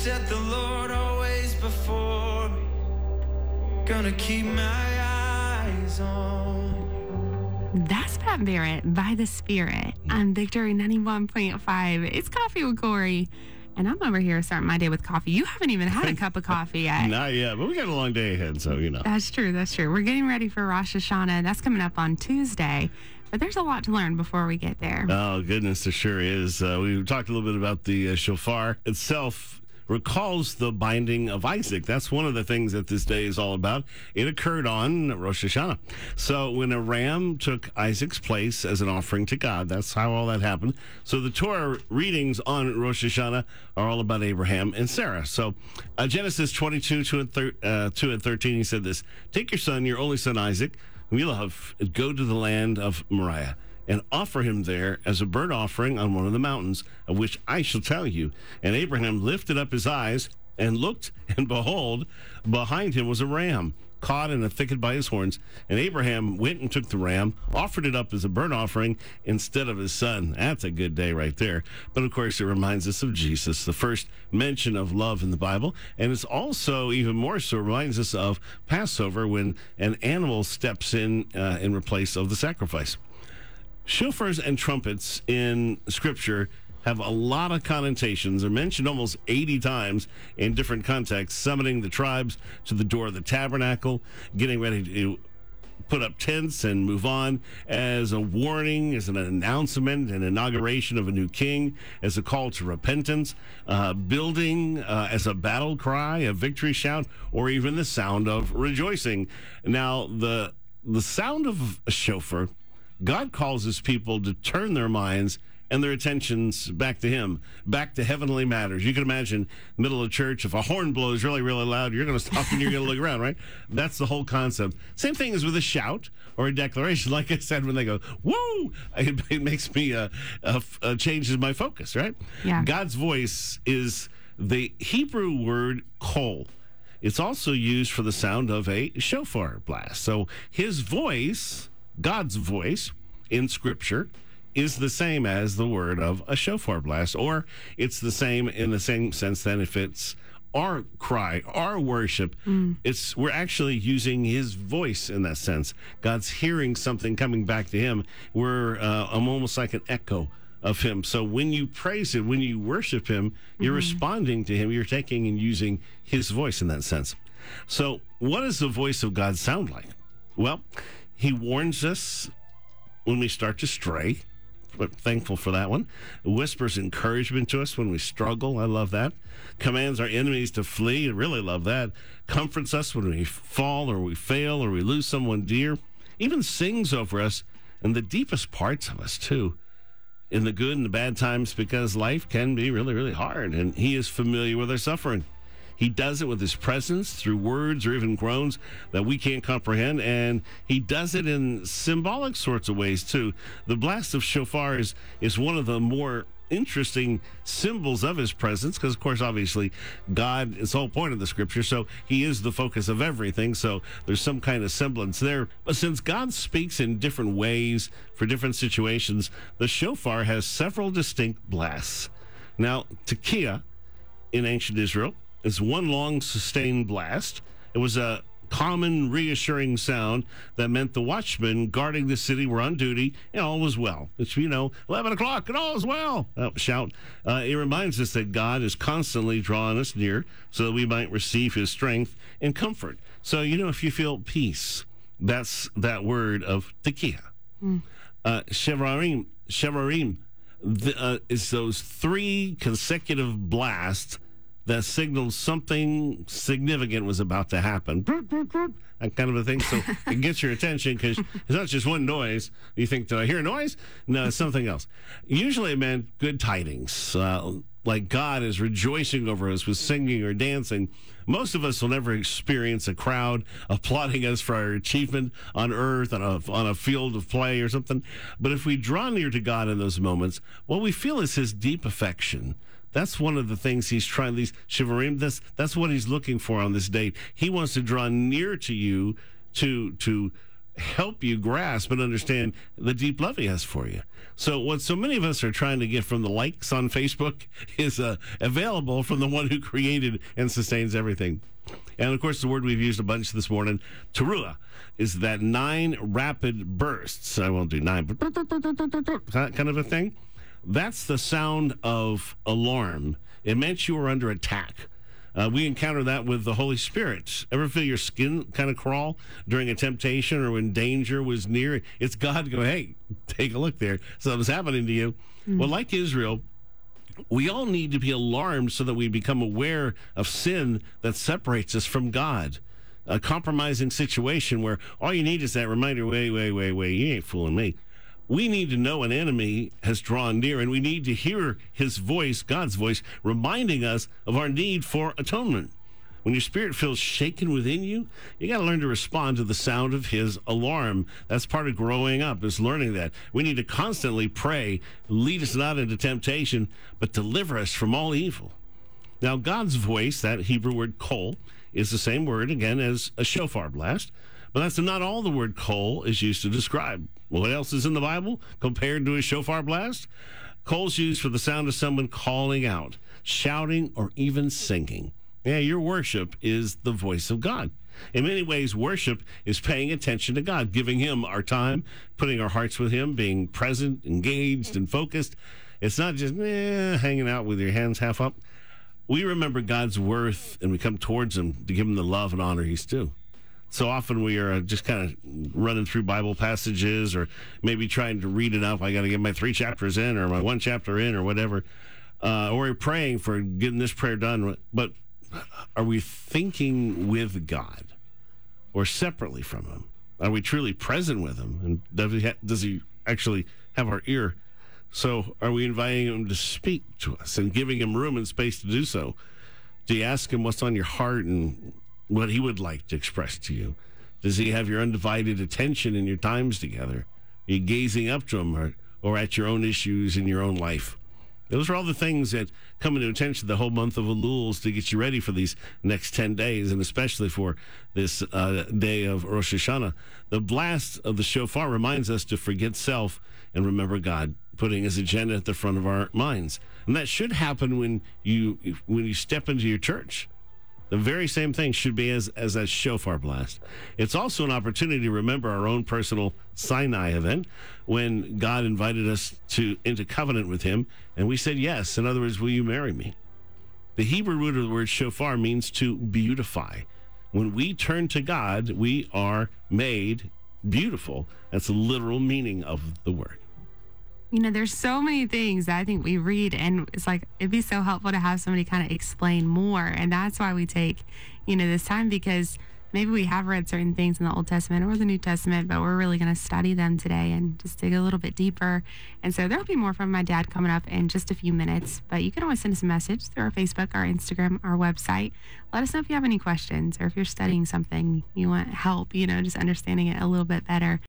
set the Lord always before me. Gonna keep my eyes on. That's Pat Barrett by the Spirit on Victory 91.5. It's Coffee with Corey. And I'm over here starting my day with coffee. You haven't even had a cup of coffee yet. Not yet, but we got a long day ahead, so you know. That's true. That's true. We're getting ready for Rosh Hashanah. That's coming up on Tuesday. But there's a lot to learn before we get there. Oh goodness, there sure is. Uh, we talked a little bit about the uh, shofar itself. Recalls the binding of Isaac. That's one of the things that this day is all about. It occurred on Rosh Hashanah. So when a ram took Isaac's place as an offering to God, that's how all that happened. So the Torah readings on Rosh Hashanah are all about Abraham and Sarah. So uh, Genesis 22, 2 and, thir- uh, 2 and 13, he said this Take your son, your only son Isaac, whom you love, go to the land of Moriah and offer him there as a burnt offering on one of the mountains, of which I shall tell you. And Abraham lifted up his eyes and looked, and behold, behind him was a ram caught in a thicket by his horns. And Abraham went and took the ram, offered it up as a burnt offering instead of his son. That's a good day right there. But of course, it reminds us of Jesus, the first mention of love in the Bible. And it's also, even more so, reminds us of Passover when an animal steps in uh, in replace of the sacrifice. Shofars and trumpets in Scripture have a lot of connotations. They're mentioned almost 80 times in different contexts, summoning the tribes to the door of the tabernacle, getting ready to put up tents and move on as a warning, as an announcement, an inauguration of a new king, as a call to repentance, uh, building uh, as a battle cry, a victory shout, or even the sound of rejoicing. Now, the the sound of a shofar, God calls his people to turn their minds and their attentions back to him, back to heavenly matters. You can imagine middle of church, if a horn blows really, really loud, you're going to stop and you're going to look around, right? That's the whole concept. Same thing as with a shout or a declaration. Like I said, when they go, woo, it, it makes me, uh, uh, uh, changes my focus, right? Yeah. God's voice is the Hebrew word kol. It's also used for the sound of a shofar blast. So his voice, God's voice in scripture, is the same as the word of a shofar blast, or it's the same in the same sense that if it's our cry, our worship, it's we're actually using His voice in that sense. God's hearing something coming back to Him. We're uh, I'm almost like an echo of Him. So when you praise Him, when you worship Him, you're responding to Him. You're taking and using His voice in that sense. So what does the voice of God sound like? Well, He warns us when we start to stray but thankful for that one. Whispers encouragement to us when we struggle. I love that. Commands our enemies to flee. I really love that. Comforts us when we fall or we fail or we lose someone dear. Even sings over us and the deepest parts of us, too. In the good and the bad times, because life can be really, really hard, and He is familiar with our suffering. He does it with his presence through words or even groans that we can't comprehend. And he does it in symbolic sorts of ways too. The blast of shofar is, is one of the more interesting symbols of his presence because of course obviously god is the whole point of the scripture so he is the focus of everything so there's some kind of semblance there but since god speaks in different ways for different situations the shofar has several distinct blasts now tekiah in ancient Israel is one long sustained blast. It was a common reassuring sound that meant the watchmen guarding the city were on duty and all was well. It's, you know, 11 o'clock and all is well. Uh, shout. Uh, it reminds us that God is constantly drawing us near so that we might receive his strength and comfort. So, you know, if you feel peace, that's that word of tekiah. Uh, Shevarim, Shevarim the, uh, is those three consecutive blasts that signaled something significant was about to happen. That kind of a thing. So it gets your attention because it's not just one noise. You think, did I hear a noise? No, it's something else. Usually it meant good tidings. Uh, like God is rejoicing over us with singing or dancing. Most of us will never experience a crowd applauding us for our achievement on earth, on a, on a field of play or something. But if we draw near to God in those moments, what we feel is his deep affection. That's one of the things he's trying. These shevarim. That's that's what he's looking for on this date. He wants to draw near to you, to to help you grasp and understand the deep love he has for you. So, what so many of us are trying to get from the likes on Facebook is uh, available from the one who created and sustains everything. And of course, the word we've used a bunch this morning, teruah, is that nine rapid bursts. I won't do nine, but that kind of a thing. That's the sound of alarm. It meant you were under attack. Uh, we encounter that with the Holy Spirit. Ever feel your skin kind of crawl during a temptation or when danger was near? It's God going, hey, take a look there. Something's happening to you. Well, like Israel, we all need to be alarmed so that we become aware of sin that separates us from God. A compromising situation where all you need is that reminder wait, wait, wait, wait, you ain't fooling me. We need to know an enemy has drawn near, and we need to hear his voice, God's voice, reminding us of our need for atonement. When your spirit feels shaken within you, you got to learn to respond to the sound of his alarm. That's part of growing up, is learning that. We need to constantly pray, lead us not into temptation, but deliver us from all evil. Now, God's voice, that Hebrew word kol, is the same word again as a shofar blast, but that's not all the word kol is used to describe. What else is in the Bible compared to a shofar blast? Kol's used for the sound of someone calling out, shouting, or even singing. Yeah, your worship is the voice of God. In many ways, worship is paying attention to God, giving Him our time, putting our hearts with Him, being present, engaged, and focused. It's not just eh, hanging out with your hands half up. We remember God's worth and we come towards Him to give Him the love and honor He's due. So often we are just kind of running through Bible passages or maybe trying to read enough. I got to get my three chapters in or my one chapter in or whatever. Uh, or we're praying for getting this prayer done. But are we thinking with God or separately from Him? Are we truly present with Him? And does He, ha- does he actually have our ear? So are we inviting Him to speak to us and giving Him room and space to do so? Do you ask Him what's on your heart and what He would like to express to you? Does He have your undivided attention in your times together? Are you gazing up to Him or, or at your own issues in your own life? Those are all the things that come into attention the whole month of Elul to get you ready for these next 10 days, and especially for this uh, day of Rosh Hashanah. The blast of the shofar reminds us to forget self and remember God, putting his agenda at the front of our minds. And that should happen when you when you step into your church. The very same thing should be as, as a shofar blast. It's also an opportunity to remember our own personal Sinai event when God invited us to into covenant with him and we said yes. In other words, will you marry me? The Hebrew root of the word shofar means to beautify. When we turn to God, we are made beautiful. That's the literal meaning of the word. You know, there's so many things that I think we read, and it's like it'd be so helpful to have somebody kind of explain more. And that's why we take, you know, this time because maybe we have read certain things in the Old Testament or the New Testament, but we're really going to study them today and just dig a little bit deeper. And so there'll be more from my dad coming up in just a few minutes. But you can always send us a message through our Facebook, our Instagram, our website. Let us know if you have any questions or if you're studying something you want help, you know, just understanding it a little bit better.